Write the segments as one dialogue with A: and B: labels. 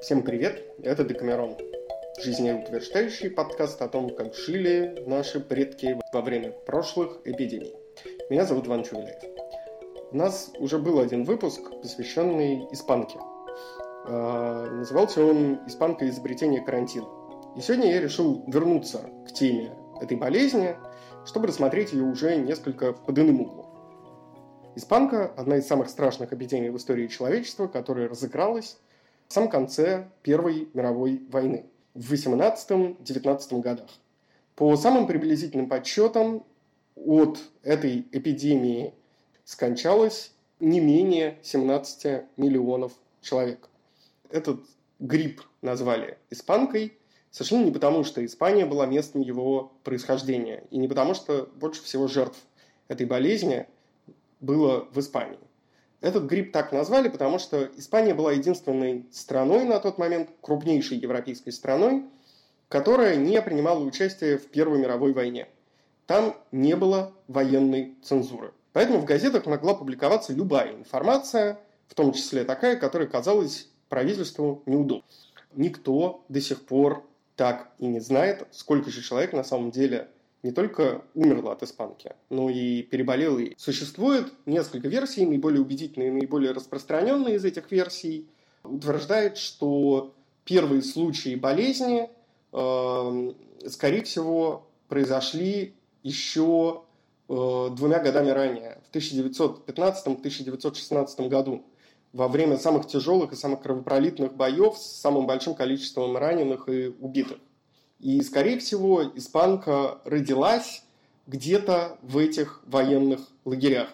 A: Всем привет, это Декамерон. Жизнеутверждающий подкаст о том, как жили наши предки во время прошлых эпидемий. Меня зовут Иван Чувеляев. У нас уже был один выпуск, посвященный испанке. А, назывался он «Испанка изобретение карантина». И сегодня я решил вернуться к теме этой болезни, чтобы рассмотреть ее уже несколько под иным углом. Испанка – одна из самых страшных эпидемий в истории человечества, которая разыгралась в самом конце Первой мировой войны в 18-19 годах. По самым приблизительным подсчетам, от этой эпидемии скончалось не менее 17 миллионов человек. Этот грипп назвали испанкой совершенно не потому, что Испания была местом его происхождения, и не потому, что больше всего жертв этой болезни было в Испании. Этот грипп так назвали, потому что Испания была единственной страной на тот момент, крупнейшей европейской страной, которая не принимала участие в Первой мировой войне. Там не было военной цензуры. Поэтому в газетах могла публиковаться любая информация, в том числе такая, которая казалась правительству неудобной. Никто до сих пор так и не знает, сколько же человек на самом деле не только умерла от испанки, но и переболела ей. Существует несколько версий, наиболее убедительные, наиболее распространенные из этих версий утверждает, что первые случаи болезни, э, скорее всего, произошли еще э, двумя годами ранее, в 1915-1916 году, во время самых тяжелых и самых кровопролитных боев с самым большим количеством раненых и убитых. И, скорее всего, испанка родилась где-то в этих военных лагерях.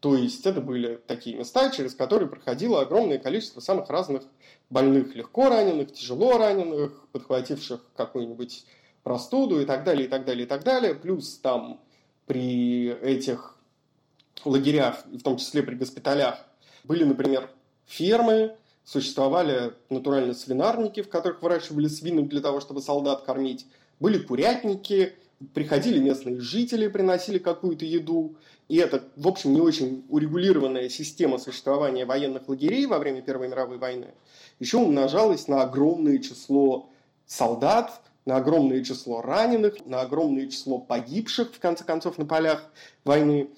A: То есть это были такие места, через которые проходило огромное количество самых разных больных, легко раненых, тяжело раненых, подхвативших какую-нибудь простуду и так далее, и так далее, и так далее. Плюс там при этих лагерях, в том числе при госпиталях, были, например, фермы, Существовали натурально свинарники, в которых выращивали свинок для того, чтобы солдат кормить. Были курятники, приходили местные жители, приносили какую-то еду. И это, в общем, не очень урегулированная система существования военных лагерей во время Первой мировой войны еще умножалась на огромное число солдат, на огромное число раненых, на огромное число погибших, в конце концов, на полях войны.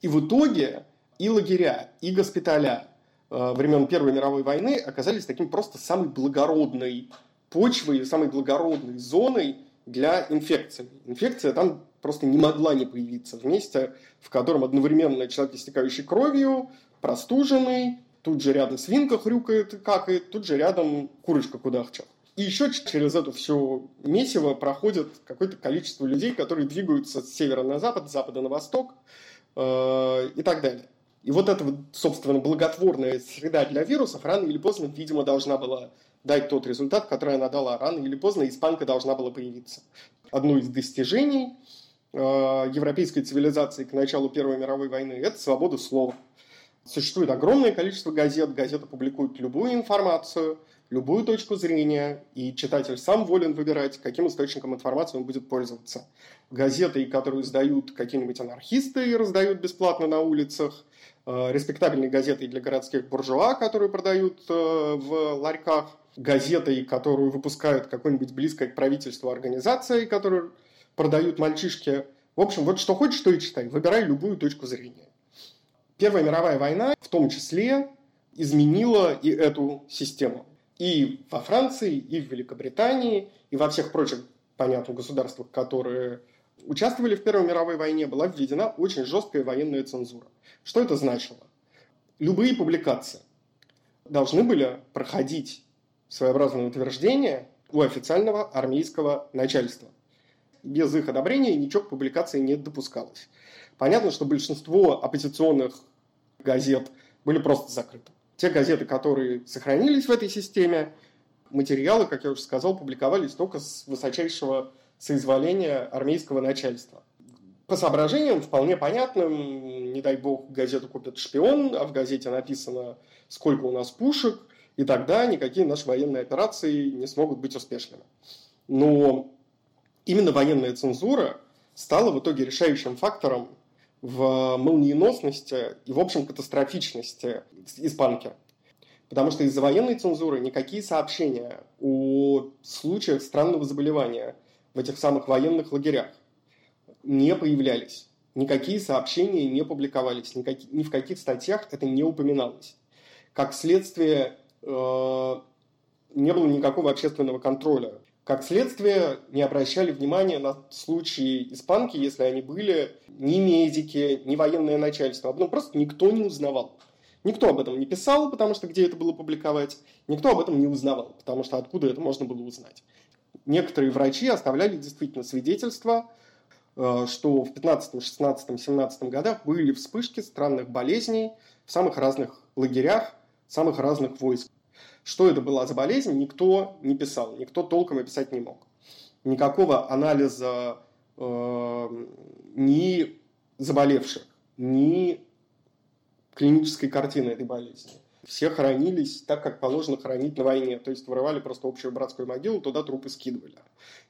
A: И в итоге и лагеря, и госпиталя, времен Первой мировой войны оказались таким просто самой благородной почвой, самой благородной зоной для инфекции. Инфекция там просто не могла не появиться в месте, в котором одновременно человек, истекающий кровью, простуженный, тут же рядом свинка хрюкает, какает, тут же рядом курочка кудахчет. И еще через это все месиво проходит какое-то количество людей, которые двигаются с севера на запад, с запада на восток э, и так далее. И вот эта, собственно, благотворная среда для вирусов рано или поздно, видимо, должна была дать тот результат, который она дала. Рано или поздно испанка должна была появиться. Одно из достижений э, европейской цивилизации к началу Первой мировой войны – это свобода слова. Существует огромное количество газет, газеты публикуют любую информацию, любую точку зрения, и читатель сам волен выбирать, каким источником информации он будет пользоваться. Газеты, которые издают какие-нибудь анархисты и раздают бесплатно на улицах – Э, респектабельной газетой для городских буржуа, которую продают э, в ларьках, газетой, которую выпускают какой-нибудь близкой к правительству организацией, которую продают мальчишки. В общем, вот что хочешь, то и читай. Выбирай любую точку зрения. Первая мировая война в том числе изменила и эту систему. И во Франции, и в Великобритании, и во всех прочих, понятных государствах, которые участвовали в Первой мировой войне, была введена очень жесткая военная цензура. Что это значило? Любые публикации должны были проходить своеобразное утверждение у официального армейского начальства. Без их одобрения ничего к публикации не допускалось. Понятно, что большинство оппозиционных газет были просто закрыты. Те газеты, которые сохранились в этой системе, материалы, как я уже сказал, публиковались только с высочайшего соизволения армейского начальства. По соображениям вполне понятным, не дай бог, газету купит шпион, а в газете написано, сколько у нас пушек, и тогда никакие наши военные операции не смогут быть успешными. Но именно военная цензура стала в итоге решающим фактором в молниеносности и, в общем, катастрофичности испанки. Потому что из-за военной цензуры никакие сообщения о случаях странного заболевания в этих самых военных лагерях не появлялись. Никакие сообщения не публиковались, никакие, ни в каких статьях это не упоминалось. Как следствие, э, не было никакого общественного контроля. Как следствие, не обращали внимания на случаи испанки, если они были ни медики, ни военное начальство. Ну, просто никто не узнавал. Никто об этом не писал, потому что где это было публиковать. Никто об этом не узнавал, потому что откуда это можно было узнать. Некоторые врачи оставляли действительно свидетельства, э, что в 15, 16, 17 годах были вспышки странных болезней в самых разных лагерях, самых разных войск. Что это была за болезнь, никто не писал, никто толком описать не мог. Никакого анализа э, ни заболевших, ни клинической картины этой болезни. Все хоронились так, как положено хоронить на войне. То есть вырывали просто общую братскую могилу, туда трупы скидывали.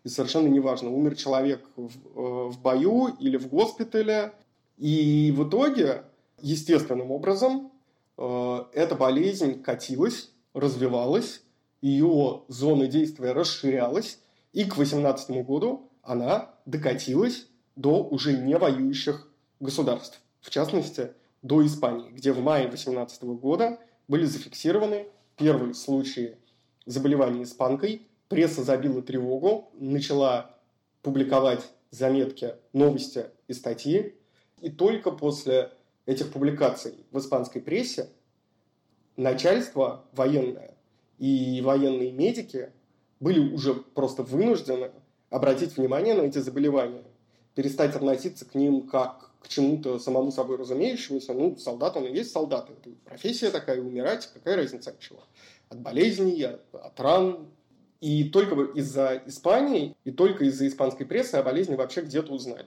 A: И совершенно неважно, умер человек в, э, в бою или в госпитале. И в итоге, естественным образом, э, эта болезнь катилась, развивалась, ее зона действия расширялась, и к 18 году она докатилась до уже не воюющих государств. В частности, до Испании, где в мае 2018 года были зафиксированы первые случаи заболевания испанкой. Пресса забила тревогу, начала публиковать заметки, новости и статьи. И только после этих публикаций в испанской прессе начальство военное и военные медики были уже просто вынуждены обратить внимание на эти заболевания, перестать относиться к ним как к чему-то самому собой разумеющемуся, ну, солдат он и есть солдат. Это профессия такая, умирать, какая разница от чего? От болезней, от, от ран. И только из-за Испании, и только из-за испанской прессы о болезни вообще где-то узнали.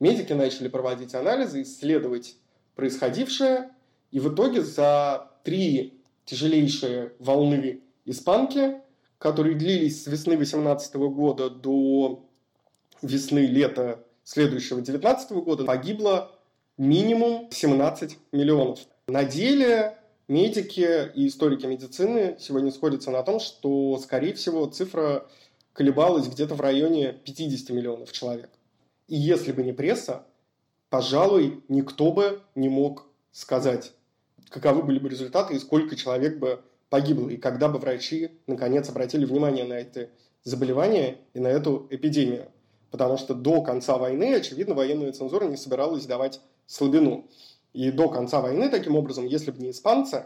A: Медики начали проводить анализы, исследовать происходившее, и в итоге за три тяжелейшие волны испанки, которые длились с весны 18 года до весны-лета следующего 2019 года погибло минимум 17 миллионов. На деле медики и историки медицины сегодня сходятся на том, что, скорее всего, цифра колебалась где-то в районе 50 миллионов человек. И если бы не пресса, пожалуй, никто бы не мог сказать, каковы были бы результаты и сколько человек бы погибло, и когда бы врачи наконец обратили внимание на это заболевание и на эту эпидемию потому что до конца войны, очевидно, военная цензура не собиралась давать слабину. И до конца войны, таким образом, если бы не испанцы,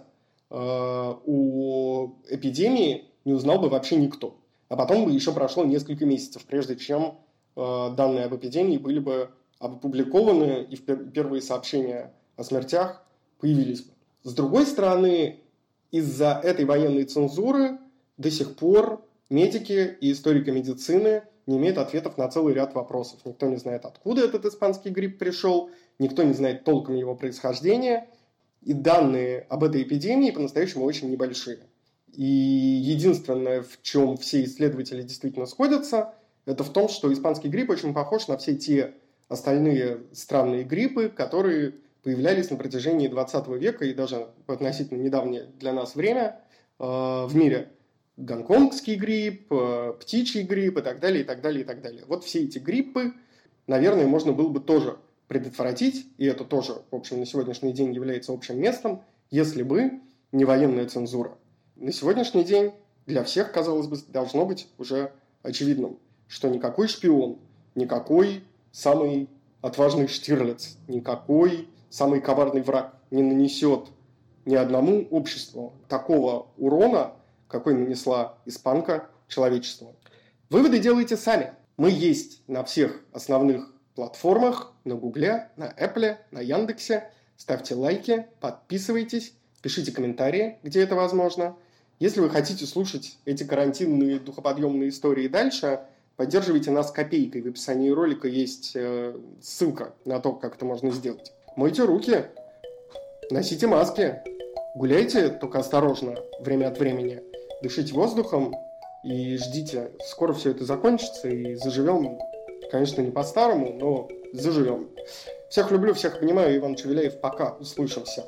A: э, у эпидемии не узнал бы вообще никто. А потом бы еще прошло несколько месяцев, прежде чем э, данные об эпидемии были бы опубликованы, и первые сообщения о смертях появились бы. С другой стороны, из-за этой военной цензуры до сих пор медики и историки медицины не имеет ответов на целый ряд вопросов. Никто не знает, откуда этот испанский грипп пришел, никто не знает толком его происхождения, и данные об этой эпидемии по-настоящему очень небольшие. И единственное, в чем все исследователи действительно сходятся, это в том, что испанский грипп очень похож на все те остальные странные гриппы, которые появлялись на протяжении 20 века и даже относительно недавнее для нас время э, в мире – гонконгский грипп, э, птичий грипп и так далее, и так далее, и так далее. Вот все эти гриппы, наверное, можно было бы тоже предотвратить, и это тоже, в общем, на сегодняшний день является общим местом, если бы не военная цензура. На сегодняшний день для всех, казалось бы, должно быть уже очевидным, что никакой шпион, никакой самый отважный Штирлиц, никакой самый коварный враг не нанесет ни одному обществу такого урона, какой нанесла испанка человечеству. Выводы делайте сами. Мы есть на всех основных платформах, на Гугле, на Apple, на Яндексе. Ставьте лайки, подписывайтесь, пишите комментарии, где это возможно. Если вы хотите слушать эти карантинные духоподъемные истории дальше, поддерживайте нас копейкой. В описании ролика есть э, ссылка на то, как это можно сделать. Мойте руки, носите маски, гуляйте, только осторожно, время от времени дышите воздухом и ждите. Скоро все это закончится и заживем, конечно, не по-старому, но заживем. Всех люблю, всех понимаю. Иван Чевеляев. Пока. Услышимся.